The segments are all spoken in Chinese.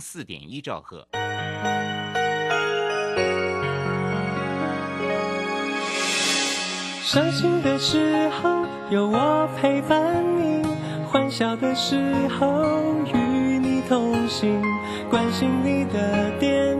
四点一兆赫。伤心的时候有我陪伴你，欢笑的时候与你同行，关心你的点点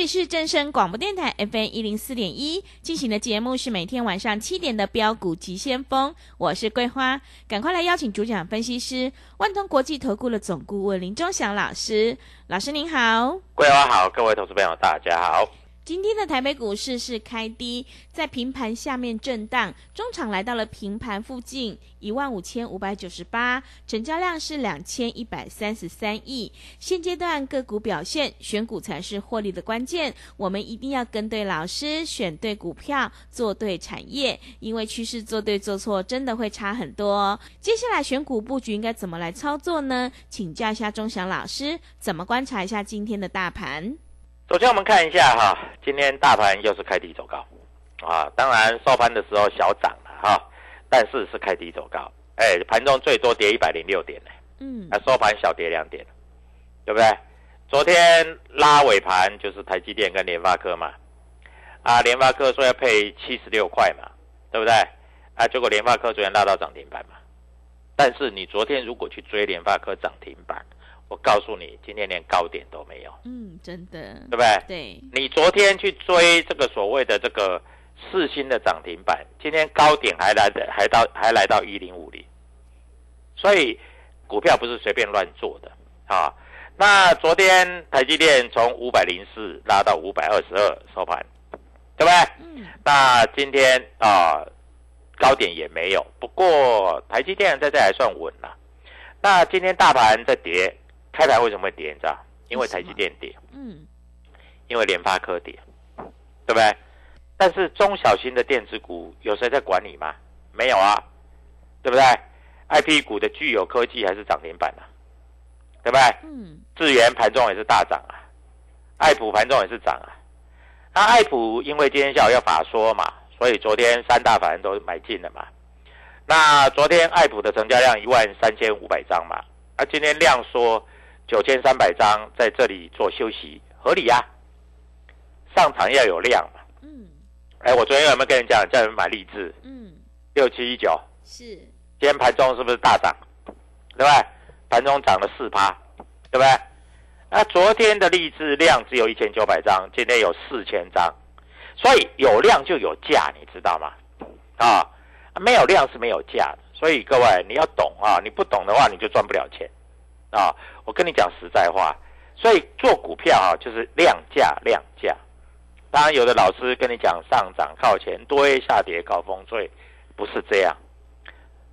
里是正声广播电台 FM 一零四点一进行的节目是每天晚上七点的标股急先锋，我是桂花，赶快来邀请主讲分析师万通国际投顾的总顾问林忠祥老师，老师您好。桂花好，各位投资朋友大家好。今天的台北股市是开低，在平盘下面震荡，中场来到了平盘附近一万五千五百九十八，成交量是两千一百三十三亿。现阶段个股表现，选股才是获利的关键。我们一定要跟对老师，选对股票，做对产业，因为趋势做对做错真的会差很多。接下来选股布局应该怎么来操作呢？请教一下钟祥老师，怎么观察一下今天的大盘？首先我们看一下哈，今天大盘又是开低走高，啊，当然收盘的时候小涨了哈，但是是开低走高，哎，盘中最多跌一百零六点。呢，嗯。啊，收盘小跌两点，对不对？昨天拉尾盘就是台积电跟联发科嘛，啊，联发科说要配七十六块嘛，对不对？啊，结果联发科昨天拉到涨停板嘛，但是你昨天如果去追联发科涨停板，我告诉你，今天连高点都没有。嗯，真的，对不对？对，你昨天去追这个所谓的这个四星的涨停板，今天高点还来的还到还来到一零五零，所以股票不是随便乱做的啊。那昨天台积电从五百零四拉到五百二十二收盘，对不对？嗯那今天啊高点也没有，不过台积电在这还算稳了。那今天大盘在跌，开盘为什么会跌？你知道？因为台积电跌。嗯因为联发科跌，对不对？但是中小型的电子股有谁在管理吗？没有啊，对不对？I P 股的具有科技还是涨停板啊，对不对？嗯智源盘中也是大涨啊，爱普盘中也是涨啊。那爱普因为今天下午要法说嘛，所以昨天三大法人都买进了嘛。那昨天爱普的成交量一万三千五百张嘛，那今天量缩九千三百张，在这里做休息，合理呀、上场要有量嘛。嗯哎，我昨天有没有跟你讲，叫人买励志嗯，六七一九？是，今天盘中是不是大涨？对吧？盘中涨了四趴，对不对？那昨天的励志量只有一千九百张，今天有四千张，所以有量就有价，你知道吗？啊，没有量是没有价的，所以各位你要懂啊，你不懂的话你就赚不了钱啊。我跟你讲实在话，所以做股票啊就是量价量价。当然，有的老师跟你讲上涨靠前堆，下跌高风吹，不是这样。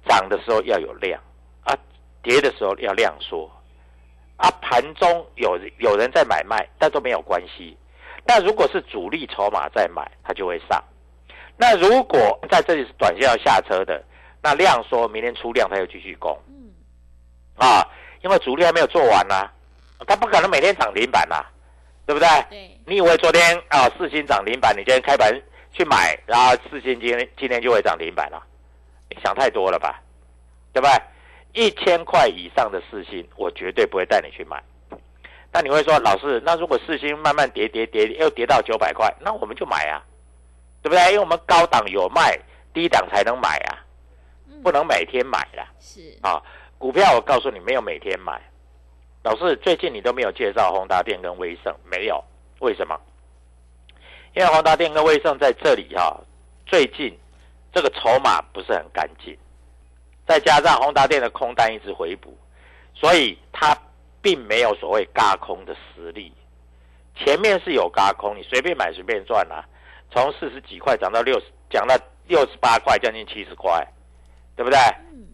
涨的时候要有量啊，跌的时候要量缩啊。盘中有有人在买卖，但都没有关系。那如果是主力筹码在买，它就会上。那如果在这里是短线要下车的，那量缩，明天出量它又继续攻嗯啊，因为主力还没有做完呢、他不可能每天涨停板呐、对不对？对，你以为昨天啊四星涨停板，你今天开盘去买，然后四星今天今天就会涨停板了？你想太多了吧，对对不对？一千块以上的四星，我绝对不会带你去买。那你会说，老师，那如果四星慢慢跌跌跌，又跌到九百块，那我们就买啊，对不对？因为我们高档有卖，低档才能买啊，不能每天买啦。是啊。股票我告诉你，没有每天买。老师，最近你都没有介绍宏达电跟威盛，没有？为什么？因为宏达电跟威盛在这里哈，最近这个筹码不是很干净，再加上宏达电的空单一直回补，所以它并没有所谓嘎空的实力。前面是有嘎空，你随便买随便赚啊，从四十几块涨到六十，涨到六十八块，将近七十块，对不对？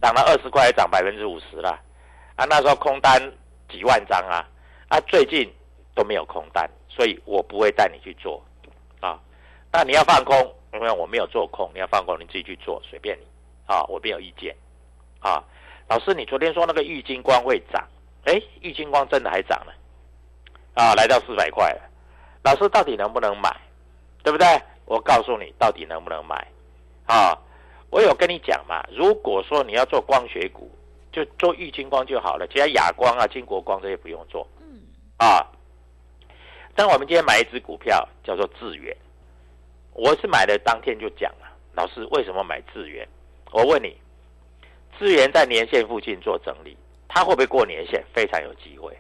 涨了二十块，涨百分之五十了，啊，那时候空单几万张啊，啊，最近都没有空单，所以我不会带你去做，啊，那你要放空，因为我没有做空，你要放空你自己去做，随便你，啊，我没有意见，啊，老师，你昨天说那个玉金光会涨，哎，玉金光真的还涨了，啊，来到四百块了，老师到底能不能买，对不对？我告诉你，到底能不能买，啊？我有跟你讲嘛，如果说你要做光学股，就做玉金光就好了，其他亚光啊、金国光这些不用做。嗯。啊，但我们今天买一只股票叫做智远，我是买的当天就讲了，老师为什么买智远？我问你，智远在年线附近做整理，它会不会过年线？非常有机会，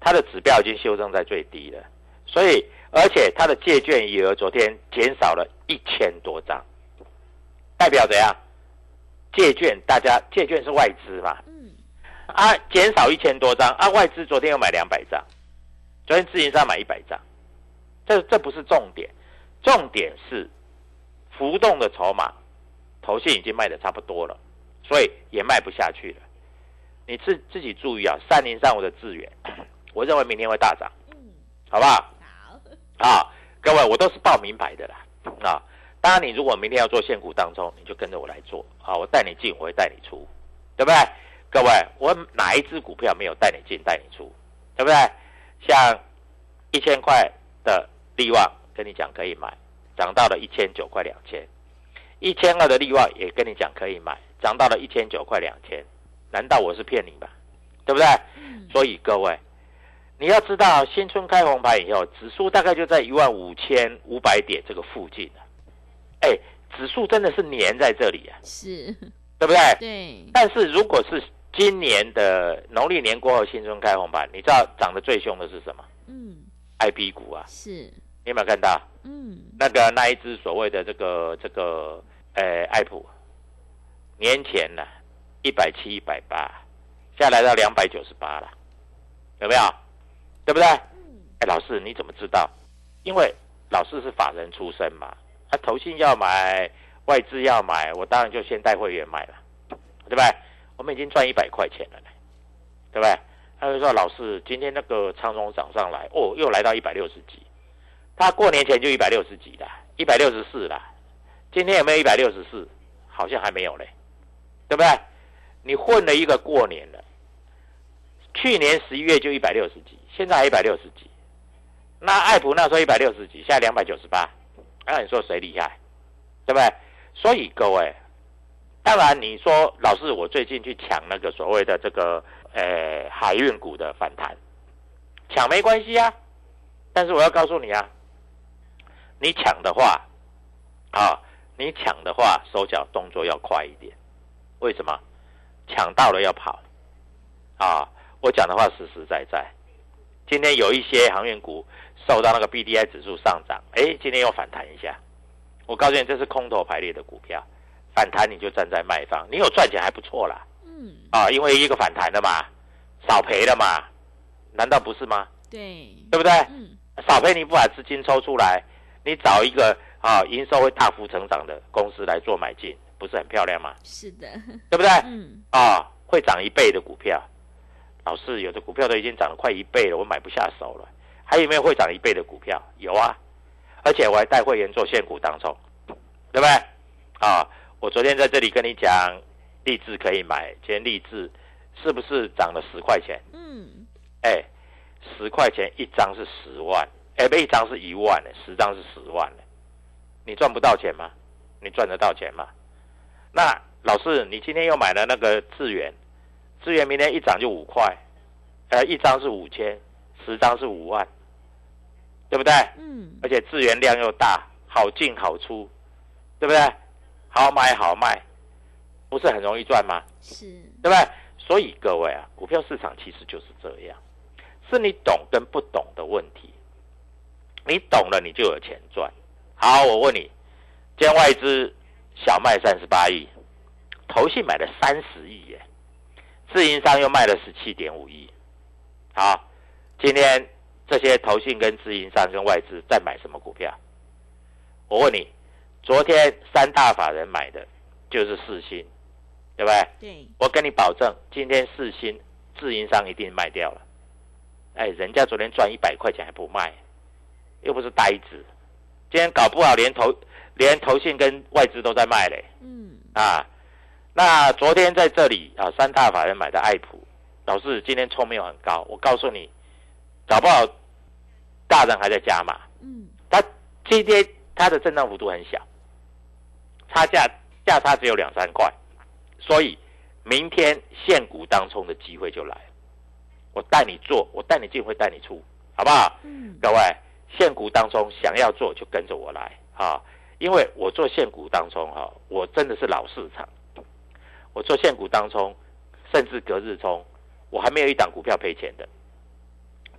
它的指标已经修正在最低了，所以而且它的借券余额昨天减少了一千多张。代表怎样？借券，大家借券是外资嘛？嗯，啊，减少一千多张啊，外资昨天又买两百张，昨天自营商买一百张，这这不是重点，重点是浮动的筹码，头线已经卖的差不多了，所以也卖不下去了。你自自己注意啊，三零三五的资源，我认为明天会大涨，嗯，好不好？好，啊，各位，我都是报名牌的啦，啊。当然，你如果明天要做现股当中，你就跟着我来做啊！我带你进，我会带你出，对不对？各位，我哪一只股票没有带你进、带你出，对不对？像一千块的利旺，跟你讲可以买，涨到了一千九块两千；一千二的利旺也跟你讲可以买，涨到了一千九块两千。难道我是骗你吧？对不对？所以各位，你要知道，新春开红盘以后，指数大概就在一万五千五百点这个附近哎，指数真的是粘在这里啊，是，对不对？对。但是如果是今年的农历年过后新春开红盘，你知道涨得最凶的是什么？嗯，I P 股啊。是。你有没有看到？嗯。那个那一只所谓的这个这个，呃，爱普，年前呢一百七一百八，现在来到两百九十八了，有没有？对不对？嗯。哎，老师你怎么知道？因为老师是法人出身嘛。他投信要买，外资要买，我当然就先带会员买了，对不对？我们已经赚一百块钱了呢，对不对？他就说：“老师，今天那个长荣涨上来，哦，又来到一百六十几。他过年前就一百六十几了，一百六十四了。今天有没有一百六十四？好像还没有嘞，对不对？你混了一个过年了，去年十一月就一百六十几，现在还一百六十几。那爱普那时候一百六十几，现在两百九十八。”那你说谁厉害，对不对？所以各位，当然你说老师，我最近去抢那个所谓的这个呃海运股的反弹，抢没关系啊。但是我要告诉你啊，你抢的话，啊，你抢的话手脚动作要快一点。为什么？抢到了要跑啊！我讲的话实实在在。今天有一些航运股。受到那个 B D I 指数上涨，哎，今天又反弹一下。我告诉你，这是空头排列的股票，反弹你就站在卖方，你有赚钱还不错啦。嗯，啊，因为一个反弹的嘛，少赔了嘛，难道不是吗？对，对不对？嗯，少赔你不把资金抽出来，你找一个啊营收会大幅成长的公司来做买进，不是很漂亮吗？是的，对不对？嗯，啊，会涨一倍的股票，老是有的股票都已经涨了快一倍了，我买不下手了。还有没有会涨一倍的股票？有啊，而且我还带会员做现股当中，对不对？啊，我昨天在这里跟你讲，立志可以买，今天立志是不是涨了十块钱？嗯，哎，十块钱一张是十万，哎，不一张是一万呢，十张是十万呢，你赚不到钱吗？你赚得到钱吗？那老师，你今天又买了那个智源，智源明天一涨就五块，呃，一张是五千，十张是五万，对不对？嗯，而且资源量又大，好进好出，对不对？好买好卖，不是很容易赚吗？是，对不对？所以各位啊，股票市场其实就是这样，是你懂跟不懂的问题。你懂了，你就有钱赚。好，我问你，今天外资小卖三十八亿，投信买了三十亿耶，自营商又卖了十七点五亿。好，今天这些投信跟自营商跟外资在买什么股票？我问你，昨天三大法人买的就是四星，对不对？对，我跟你保证，今天四星自营商一定卖掉了。哎，人家昨天赚一百块钱还不卖，又不是呆子。今天搞不好连投连投信跟外资都在卖嘞嗯，啊！那昨天在这里啊，三大法人买的爱普，老师今天冲没有很高，我告诉你，搞不好大人还在加码。嗯，它今天它的震荡幅度很小，差价价差只有两三块，所以明天现股当冲的机会就来了。我带你做，我带你进会带你出，好不好？嗯，各位，现股当中想要做就跟着我来啊！因为我做现股当中哈，我真的是老市场。我做现股当中，甚至隔日冲，我还没有一档股票赔钱的。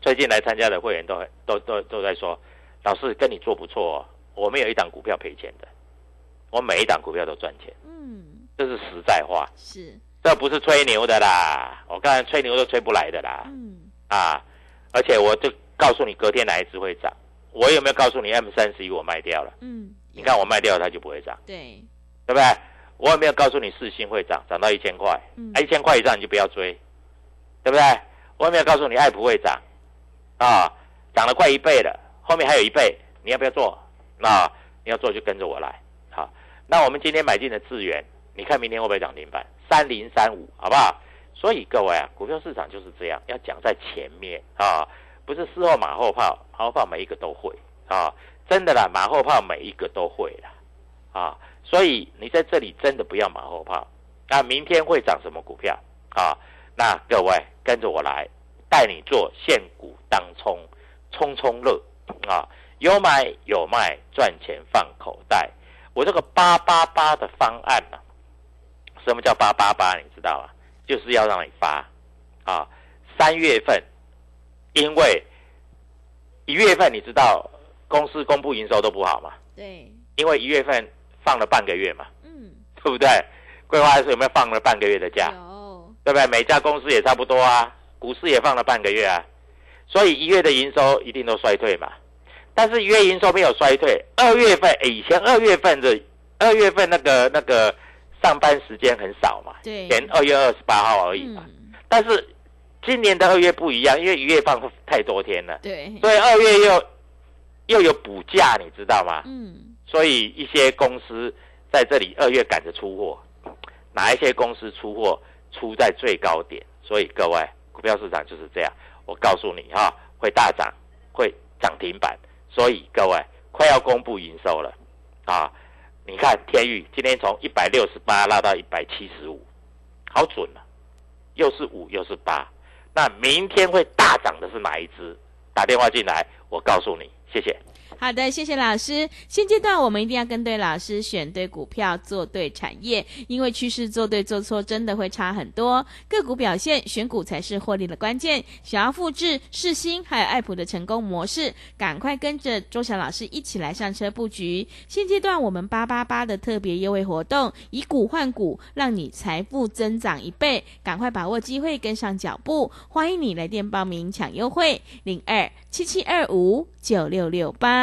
最近来参加的会员都很都都都在说，老师跟你做不错哦，我们有一档股票赔钱的，我每一档股票都赚钱，嗯，这是实在话，是，这不是吹牛的啦，我刚才吹牛都吹不来的啦。嗯，啊，而且我就告诉你，隔天哪一只会涨。我有没有告诉你 M 三十一我卖掉了？嗯，你看我卖掉了，它就不会涨，对，对不对？我有没有告诉你四星会涨，涨到一千块？嗯啊，一千块以上你就不要追，对不对？我有没有告诉你爱普会涨？啊，涨了快一倍了，后面还有一倍，你要不要做？那你要做就跟着我来。好，那我们今天买进的智源，你看明天会不会涨停板？三零三五，好不好？所以各位啊，股票市场就是这样，要讲在前面啊，不是事后马后炮，马后炮每一个都会啊，真的啦，马后炮每一个都会啦，啊，所以你在这里真的不要马后炮。那明天会涨什么股票啊？那各位跟着我来，带你做现股当冲，冲冲乐啊，有买有卖，赚钱放口袋。我这个八八八的方案呢、什么叫八八八？你知道吗？就是要让你发啊，三月份，因为一月份你知道公司公布营收都不好嘛，对，因为一月份放了半个月嘛，嗯，对不对？桂花是有没有放了半个月的假？有，对不对？每家公司也差不多啊，股市也放了半个月啊，所以一月的营收一定都衰退嘛。但是一月营收没有衰退，二月份诶以前二月份的二月份那个那个上班时间很少嘛，对前二月二十八号而已嘛。嗯，但是今年的二月不一样，因为一月放太多天了，对，所以二月又又有补假，你知道吗？嗯，所以一些公司在这里二月赶着出货，哪一些公司出货出在最高点？所以各位，股票市场就是这样。我告诉你哈、会大涨，会涨停板。所以各位快要公布营收了啊！你看天宇今天从一百六十八拉到一百七十五，好准啊！又是五又是八，那明天会大涨的是哪一只？打电话进来，我告诉你。谢谢。好的，谢谢老师。现阶段我们一定要跟对老师，选对股票，做对产业，因为趋势做对做错真的会差很多。个股表现，选股才是获利的关键。想要复制世新还有爱普的成功模式，赶快跟着周翔老师一起来上车布局。现阶段我们八八八的特别优惠活动，以股换股，让你财富增长一倍，赶快把握机会，跟上脚步。欢迎你来电报名抢优惠，零二七七二五九六六八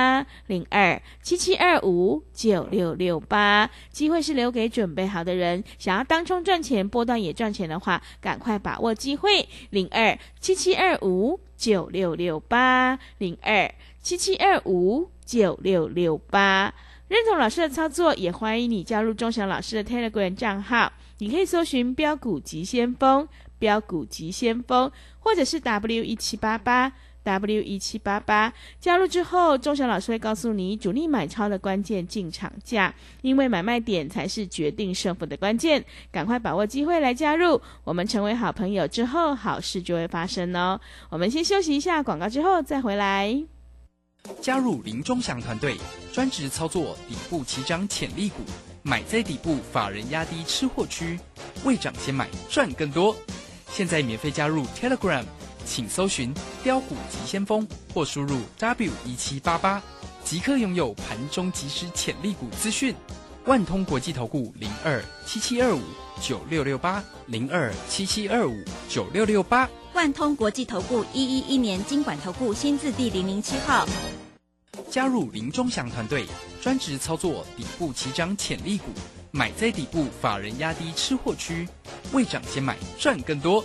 零二七七二五九六六八，机会是留给准备好的人。想要当冲赚钱，波段也赚钱的话，赶快把握机会。零二七七二五九六六八零二七七二五九六六八。认同老师的操作，也欢迎你加入钟祥老师的 Telegram 账号。你可以搜寻“标股急先锋”、“标股急先锋”，或者是 W 一七八八 W 一七八八。加入之后，钟祥老师会告诉你主力买超的关键进场价，因为买卖点才是决定胜负的关键。赶快把握机会来加入，我们成为好朋友之后，好事就会发生哦。我们先休息一下广告，之后再回来。加入林中祥团队，专职操作底部起涨潜力股，买在底部，法人压低吃货区，未涨先买赚更多。现在免费加入 Telegram，请搜寻“标股急先锋”或输入 “w 一七八八”，即刻拥有盘中即时潜力股资讯。万通国际投顾零二七七二五九六六八零二七七二五九六六八。万通国际投顾一一一年经管投顾新字第零零七号。加入林中祥团队，专职操作底部起涨潜力股，买在底部，法人压低吃货区，未涨先买赚更多。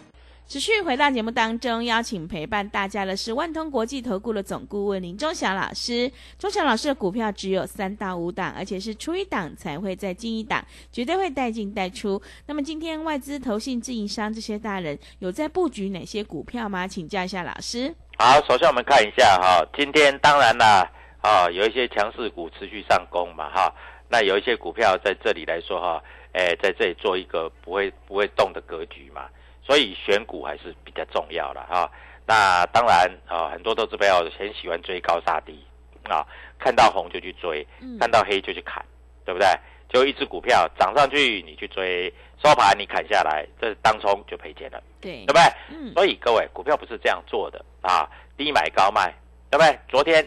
持续回到节目当中，邀请陪伴大家的是万通国际投顾的总顾问林忠祥老师。忠祥老师的股票只有三到五档，而且是出一档才会再进一档，绝对会带进带出。那么今天外资、投信、自营商这些大人有在布局哪些股票吗？请教一下老师。好，首先我们看一下哈，今天当然啦，啊，有一些强势股持续上攻嘛哈，那有一些股票在这里来说哈，哎，在这里做一个不会不会动的格局嘛。所以选股还是比较重要了哈。那当然啊，很多投资朋友很喜欢追高杀低啊，看到红就去追，看到黑就去砍，对不对？就一只股票涨上去你去追，收盘你砍下来，这当冲就赔钱了，对，对不对？嗯。所以各位股票不是这样做的啊，低买高卖，对不对？昨天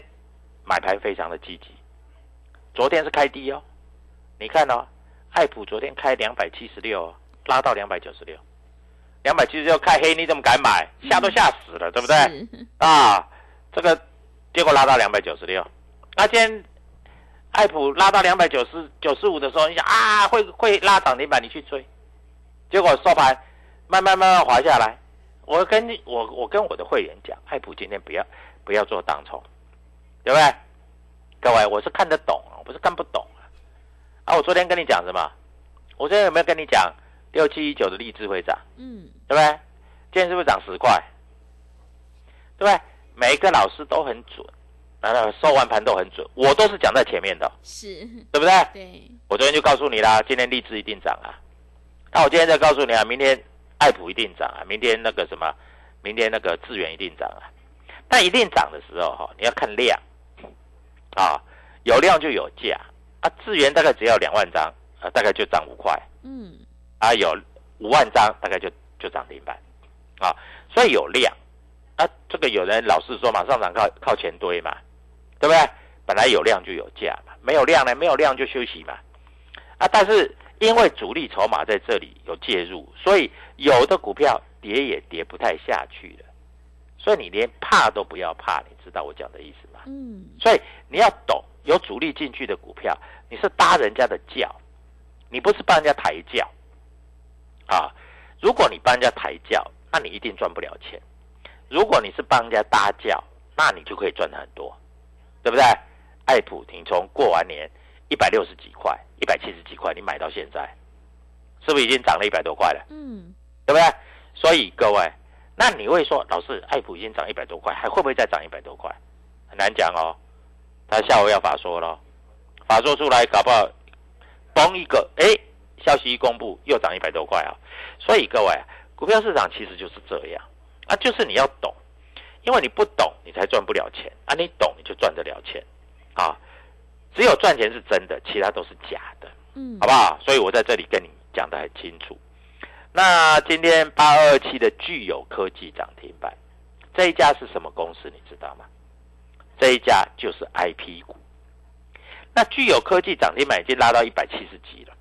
买盘非常的积极，昨天是开低哦，你看哦，爱普昨天开两百七十六，拉到两百九十六。两百七十六开黑，你怎么敢买？吓都吓死了，对不对？啊，这个结果拉到两百九十六，那今天艾普拉到两百九十九十五的时候，你想啊，会会拉涨停板，你去追，结果收盘慢慢慢慢滑下来。我跟你我我跟我的会员讲，艾普今天不要不要做当冲，对不对？各位，我是看得懂，我不是看不懂啊。啊，我昨天跟你讲什么？我昨天有没有跟你讲？六七一九的励志会涨，嗯，对不对？今天是不是涨十块？对不对？每一个老师都很准，然后收完盘都很准，我都是讲在前面的，是，对不对？对。我昨天就告诉你啦，今天励志一定涨啊。那我今天再告诉你啊，明天爱普一定涨啊，明天那个什么，明天那个智源一定涨啊。但一定涨的时候哈，你要看量啊，有量就有价啊。智源大概只要两万张啊，大概就涨五块，嗯。啊，有五万张，大概就就涨停板，啊，所以有量，啊，这个有人老是说嘛，上涨靠靠钱堆嘛，对不对？本来有量就有价嘛，没有量呢，没有量就休息嘛，啊，但是因为主力筹码在这里有介入，所以有的股票跌也跌不太下去了，所以你连怕都不要怕，你知道我讲的意思吗？嗯，所以你要懂，有主力进去的股票，你是搭人家的轿，你不是帮人家抬轿。啊，如果你帮人家抬轿，那你一定赚不了钱；如果你是帮人家搭轿，那你就可以赚很多，对不对？爱普，你从过完年一百六十几块、一百七十几块，你买到现在，是不是已经涨了一百多块了？嗯，对不对？所以各位，那你会说，老师，爱普已经涨一百多块，还会不会再涨一百多块？很难讲哦。他下午要法说了，法说出来搞不好崩一个，哎。消息一公布，又涨一百多块啊！所以各位，股票市场其实就是这样啊，就是你要懂，因为你不懂，你才赚不了钱啊！你懂，你就赚得了钱啊！只有赚钱是真的，其他都是假的，嗯，好不好？所以我在这里跟你讲的很清楚。那今天八二七的具有科技涨停板，这一家是什么公司？你知道吗？这一家就是 I P 股。那具有科技涨停板已经拉到一百七十几了。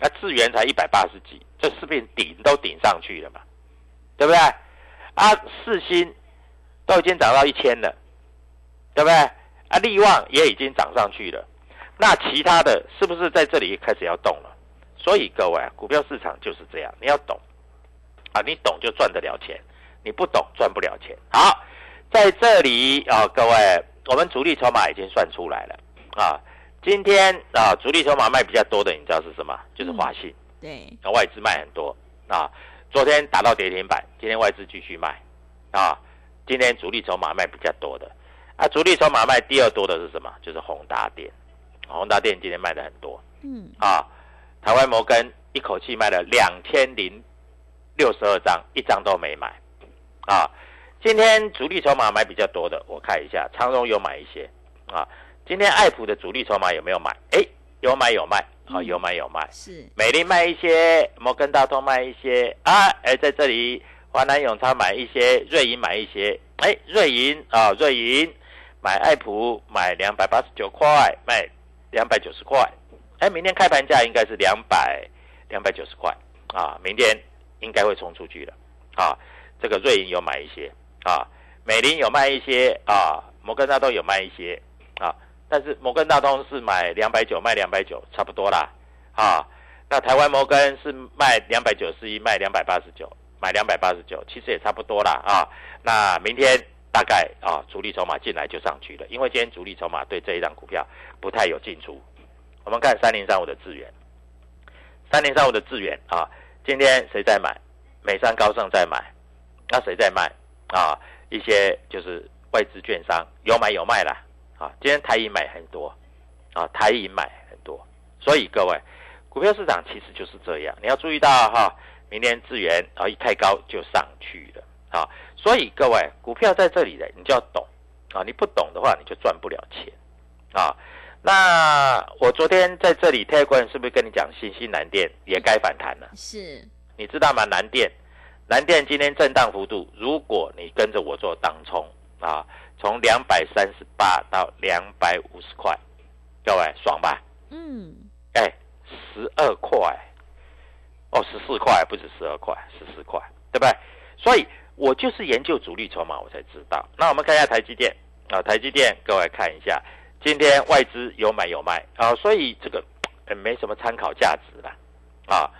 那智源才一百八十几，这是不是顶都顶上去了嘛？对不对？啊，四星都已经涨到一千了，对不对？啊，利旺也已经涨上去了，那其他的是不是在这里开始要动了？所以。所以各位，股票市场就是这样，你要懂啊，你懂就赚得了钱，你不懂赚不了钱。好，在这里啊，各位，我们主力筹码已经算出来了啊。今天啊，主力筹码卖比较多的，你知道是什么？就是华信，对，啊外资卖很多啊。昨天打到跌停板，今天外资继续卖啊。今天主力筹码卖比较多的啊，主力筹码卖第二多的是什么？就是宏达电，宏达电今天卖的很多，嗯，啊，台湾摩根一口气卖了两千零六十二张，一张都没买，啊，今天主力筹码买比较多的，我看一下，长荣有买一些，啊，今天爱普的主力筹码有没有买？哎，有买有卖，啊，有买有卖，是，美林卖一些，摩根大通卖一些，啊，哎，在这里。华南永昌买一些，瑞银买一些，哎，瑞银啊，瑞银买爱普买两百八十九块，卖两百九十块，哎，明天开盘价应该是两百两百九十块。啊，明天应该会冲出去的啊。这个瑞银有买一些。啊，美林有卖一些啊，摩根大通有卖一些。啊，但是摩根大通是买两百九卖两百九，差不多啦啊。那台湾摩根是卖两百九十一卖两百八十九。买两百八十九，其实也差不多啦啊。那明天大概啊，主力筹码进来就上去了，因为今天主力筹码对这一张股票不太有进出。我们看三零三五的智源，三零三五的智源啊，今天谁在买？美山高盛在买，那谁在卖啊？一些就是外资券商有买有卖啦啊。今天台银买很多啊，台银买很多，所以各位股票市场其实就是这样，你要注意到哈。明天资源啊一太高就上去了啊，所以各位股票在这里的你就要懂啊，你不懂的话你就赚不了钱啊。那我昨天在这里泰冠是不是跟你讲，新兴南电也该反弹了？是，你知道吗？南电，南电今天震荡幅度，如果你跟着我做当冲啊，从两百三十八到两百五十块，各位爽吧？嗯，哎，十二块。哦，十四块不止十二块，十四块，对不对？所以我就是研究主力筹码，我才知道。那我们看一下台积电啊，台积电，各位看一下，今天外资有买有卖啊，所以这个没什么参考价值了啊。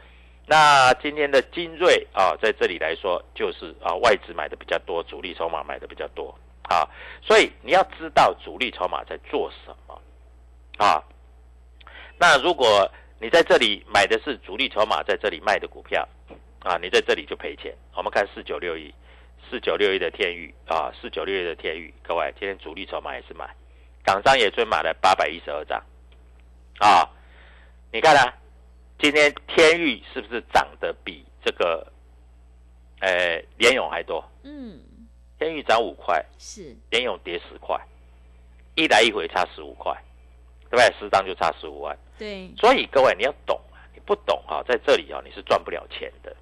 那今天的精锐啊，在这里来说，就是啊外资买的比较多，主力筹码买的比较多啊。所以你要知道主力筹码在做什么啊。那如果你在这里买的是主力筹码在这里卖的股票，啊，你在这里就赔钱。我们看四九六一，四九六一的天域啊，四九六一的天域，各位今天主力筹码也是买，港商也追买了八百一十二张，啊，你看啊，今天天域是不是涨得比这个，呃，联勇还多？嗯，天宇涨五块，是联勇跌十块，一来一回差十五块，对不对？十张就差十五万。对，所以各位你要懂啊，你不懂啊，在这里啊你是赚不了钱的。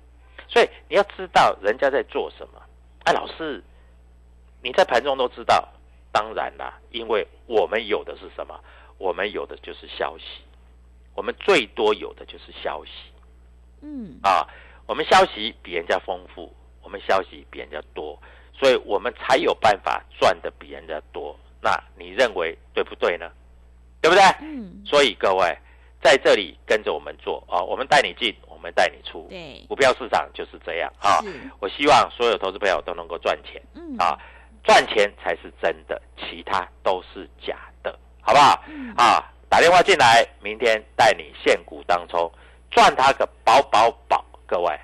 所以你要知道人家在做什么。哎，老师，你在盘中都知道？当然啦，因为我们有的是什么？我们有的就是消息，我们最多有的就是消息。嗯，啊，我们消息比人家丰富，我们消息比人家多，所以我们才有办法赚的比人家多。那你认为对不对呢？对不对？嗯，所以各位。在这里跟着我们做啊，我们带你进，我们带你出。对，股票市场就是这样啊。我希望所有投资朋友都能够赚钱。嗯啊，赚钱才是真的，其他都是假的，好不好？嗯啊，打电话进来，明天带你现股当中赚它个饱饱饱，各位，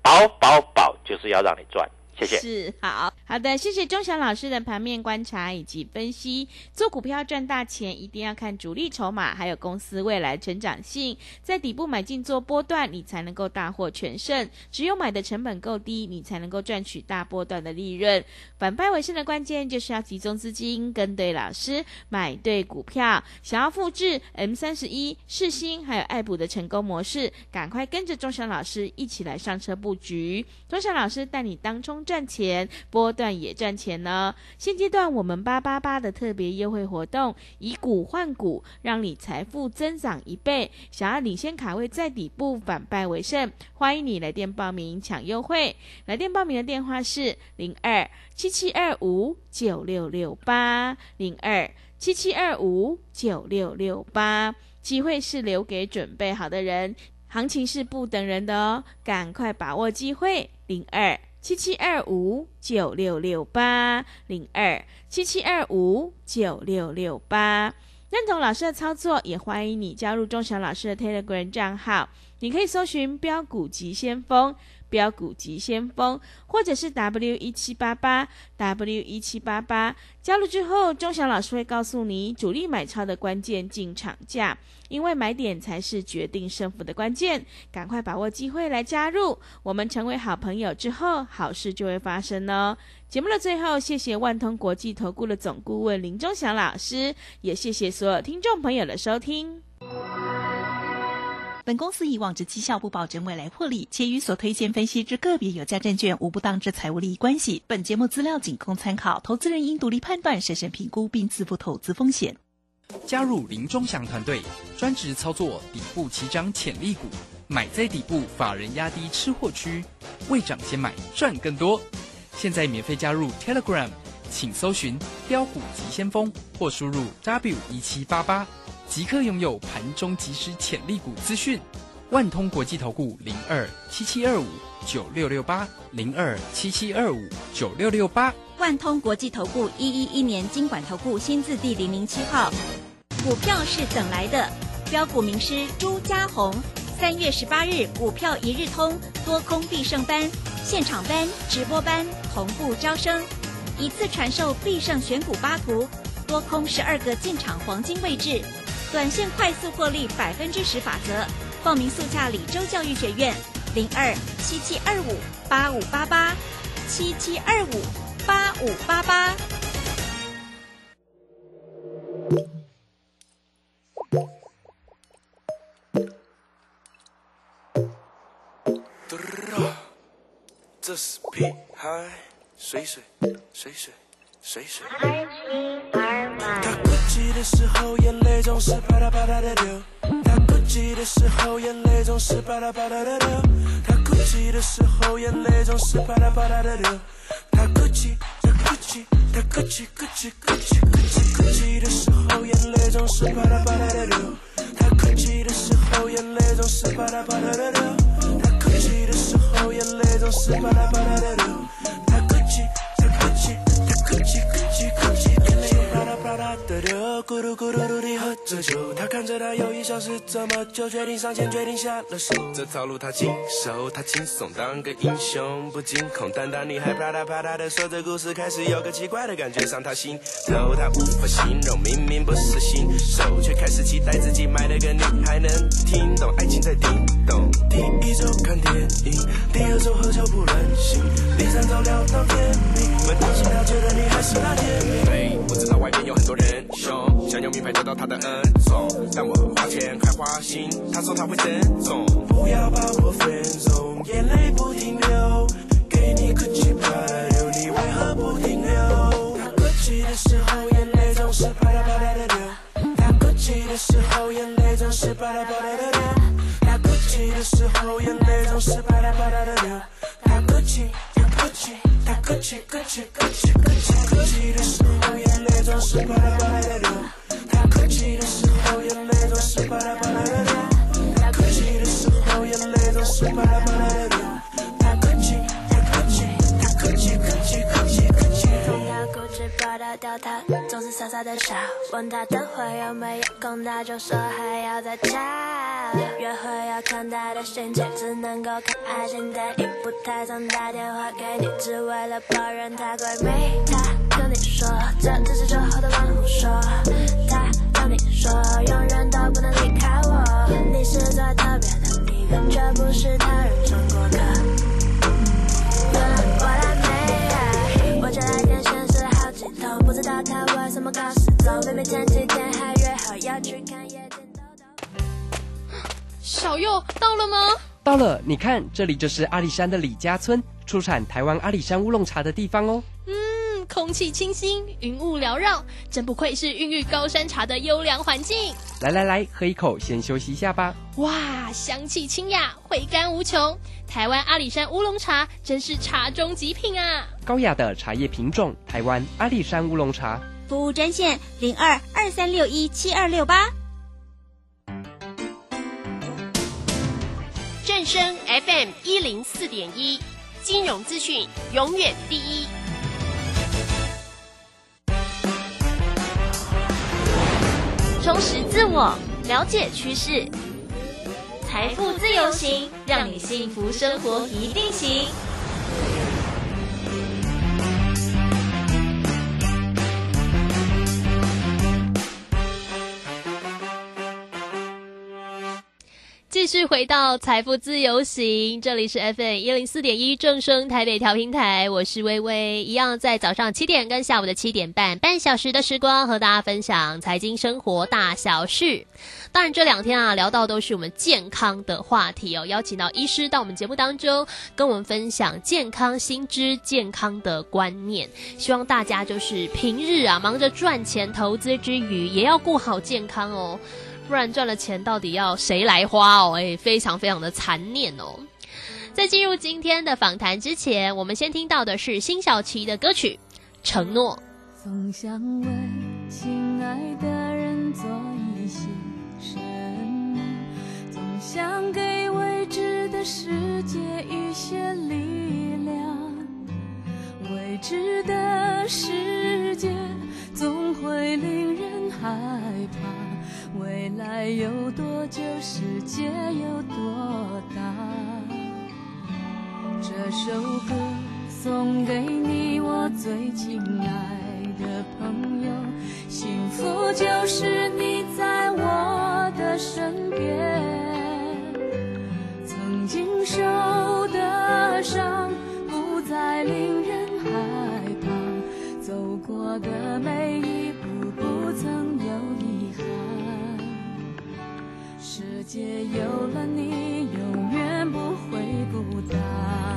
饱饱饱就是要让你赚。是好好的，谢谢钟祥老师的盘面观察以及分析。做股票赚大钱，一定要看主力筹码，还有公司未来成长性，在底部买进做波段，你才能够大获全胜。只有买的成本够低，你才能够赚取大波段的利润。反败为胜的关键就是要集中资金，跟对老师，买对股票。想要复制 M 三十一、世新还有爱普的成功模式，赶快跟着钟祥老师一起来上车布局。钟祥老师带你当冲。赚钱波段也赚钱呢。现阶段我们八八八的特别优惠活动，以股换股，让你财富增长一倍。想要领先卡位在底部，反败为胜，欢迎你来电报名抢优惠。来电报名的电话是零二七七二五九六六八零二七七二五九六六八。机会是留给准备好的人。行情是不等人的哦，赶快把握机会，零二七七二五九六六八，零二七七二五九六六八。认同老师的操作，也欢迎你加入钟祥老师的 Telegram 账号。你可以搜寻“标股急先锋”。标股急先锋，或者是 W 一七八八 W 一七八八，加入之后，钟祥老师会告诉你主力买超的关键进场价，因为买点才是决定胜负的关键，赶快把握机会来加入。我们成为好朋友之后，好事就会发生哦。节目的最后，谢谢万通国际投顾的总顾问林忠祥老师，也谢谢所有听众朋友的收听。本公司以往之绩效不保证未来获利，且与所推荐分析之个别有价证券无不当之财务利益关系。本节目资料仅供参考，投资人应独立判断、审慎评估并自负投资风险。加入林中祥团队，专职操作底部起涨潜力股，买在底部，法人压低吃货区，未涨先买赚更多。现在免费加入 Telegram，请搜寻标股急先锋或输入 W 一七八八。即刻拥有盘中即时潜力股资讯，万通国际投顾零二七七二五九六六八零二七七二五九六六八，万通国际投顾一一一年经管投顾新字第零零七号，股票是等来的，标股名师朱家红，三月十八日股票一日通多空必胜班，现场班直播班同步招生，一次传授必胜选股八图，多空十二个进场黄金位置。短线快速获利百分之十法则，报名速洽李州教育学院零二七七二五八五八八七七二五八五八八。这是屁孩，水水水水水水。他哭泣的时候，眼泪总是啪嗒啪嗒的流。他哭泣的时候，眼泪总是啪嗒啪嗒的流。他哭泣的时候，眼泪总是啪嗒啪嗒的流。他哭泣，他哭泣，他哭泣，哭泣，哭泣，哭泣，哭泣的时候，眼泪总是啪嗒啪嗒的流。他哭泣的时候，眼泪总是啪嗒啪嗒的流。咕噜咕噜噜地喝着酒，他看着他友谊消失这么久，决定上前，决定下了手。这套路他经手，他轻松当个英雄，不惊恐。但当你还啪嗒啪嗒的说，这故事开始有个奇怪的感觉上他心头，他无法形容，明明不是新手，却开始期待自己买的歌你还能听懂，爱情在叮咚。第一周看电影，第二周喝酒不任性，第三周聊到天明，问到心他觉得你还是那名牌得到他的恩宠，但我花钱还花心，他说他会珍重。不要把我分纵，眼泪不停流，给你哭泣怕流，你为何不停留？他哭泣的时候，眼泪总是啪嗒啪嗒的流。他哭泣的时候，眼泪总是啪嗒啪嗒的流。他哭泣的时候，眼泪总是啪嗒啪嗒的流。他哭泣，他哭泣，他哭泣，哭泣，哭泣，哭泣，哭泣的时候，眼泪总是啪嗒啪嗒的流。他哭泣的时候，眼泪总是啪嗒啪嗒的流。他哭泣的时候，眼泪总是啪嗒啪嗒的。他哭泣，他哭泣，他哭泣，哭泣，哭泣，哭泣。看他固执不掉掉，他总是傻傻的笑。问他等会有没有空，他就说还要再吵。约会要看他的心情，只能够看爱情电影，不太常打电话给你，只为了抱怨他闺蜜。他跟你说，这只是酒小右到了吗？到了，你看，这里就是阿里山的李家村，出产台湾阿里山乌龙茶的地方哦。嗯，空气清新，云雾缭绕，真不愧是孕育高山茶的优良环境。来来来，喝一口，先休息一下吧。哇，香气清雅，回甘无穷。台湾阿里山乌龙茶真是茶中极品啊！高雅的茶叶品种，台湾阿里山乌龙茶。服务专线零二二三六一七二六八。正声 FM 一零四点一，金融资讯永远第一。充实自我，了解趋势，财富自由行，让你幸福生活一定行。续回到财富自由行，这里是 FM 一零四点一正声台北调频台，我是微微，一样在早上七点跟下午的七点半，半小时的时光和大家分享财经生活大小事。当然这两天啊，聊到都是我们健康的话题哦，邀请到医师到我们节目当中，跟我们分享健康新知、健康的观念。希望大家就是平日啊，忙着赚钱投资之余，也要顾好健康哦。不然赚了钱到底要谁来花哦？哎，非常非常的残念哦。在进入今天的访谈之前，我们先听到的是辛晓琪的歌曲《承诺》。总想为亲爱的人做一些什么，总想给未知的世界一些力量。未知的世来有多久，世界有多大？这首歌送给你，我最亲爱的朋友。幸福就是你在我的身边。曾经受的伤，不再令人害怕。走过的每界有了你，永远不会孤单。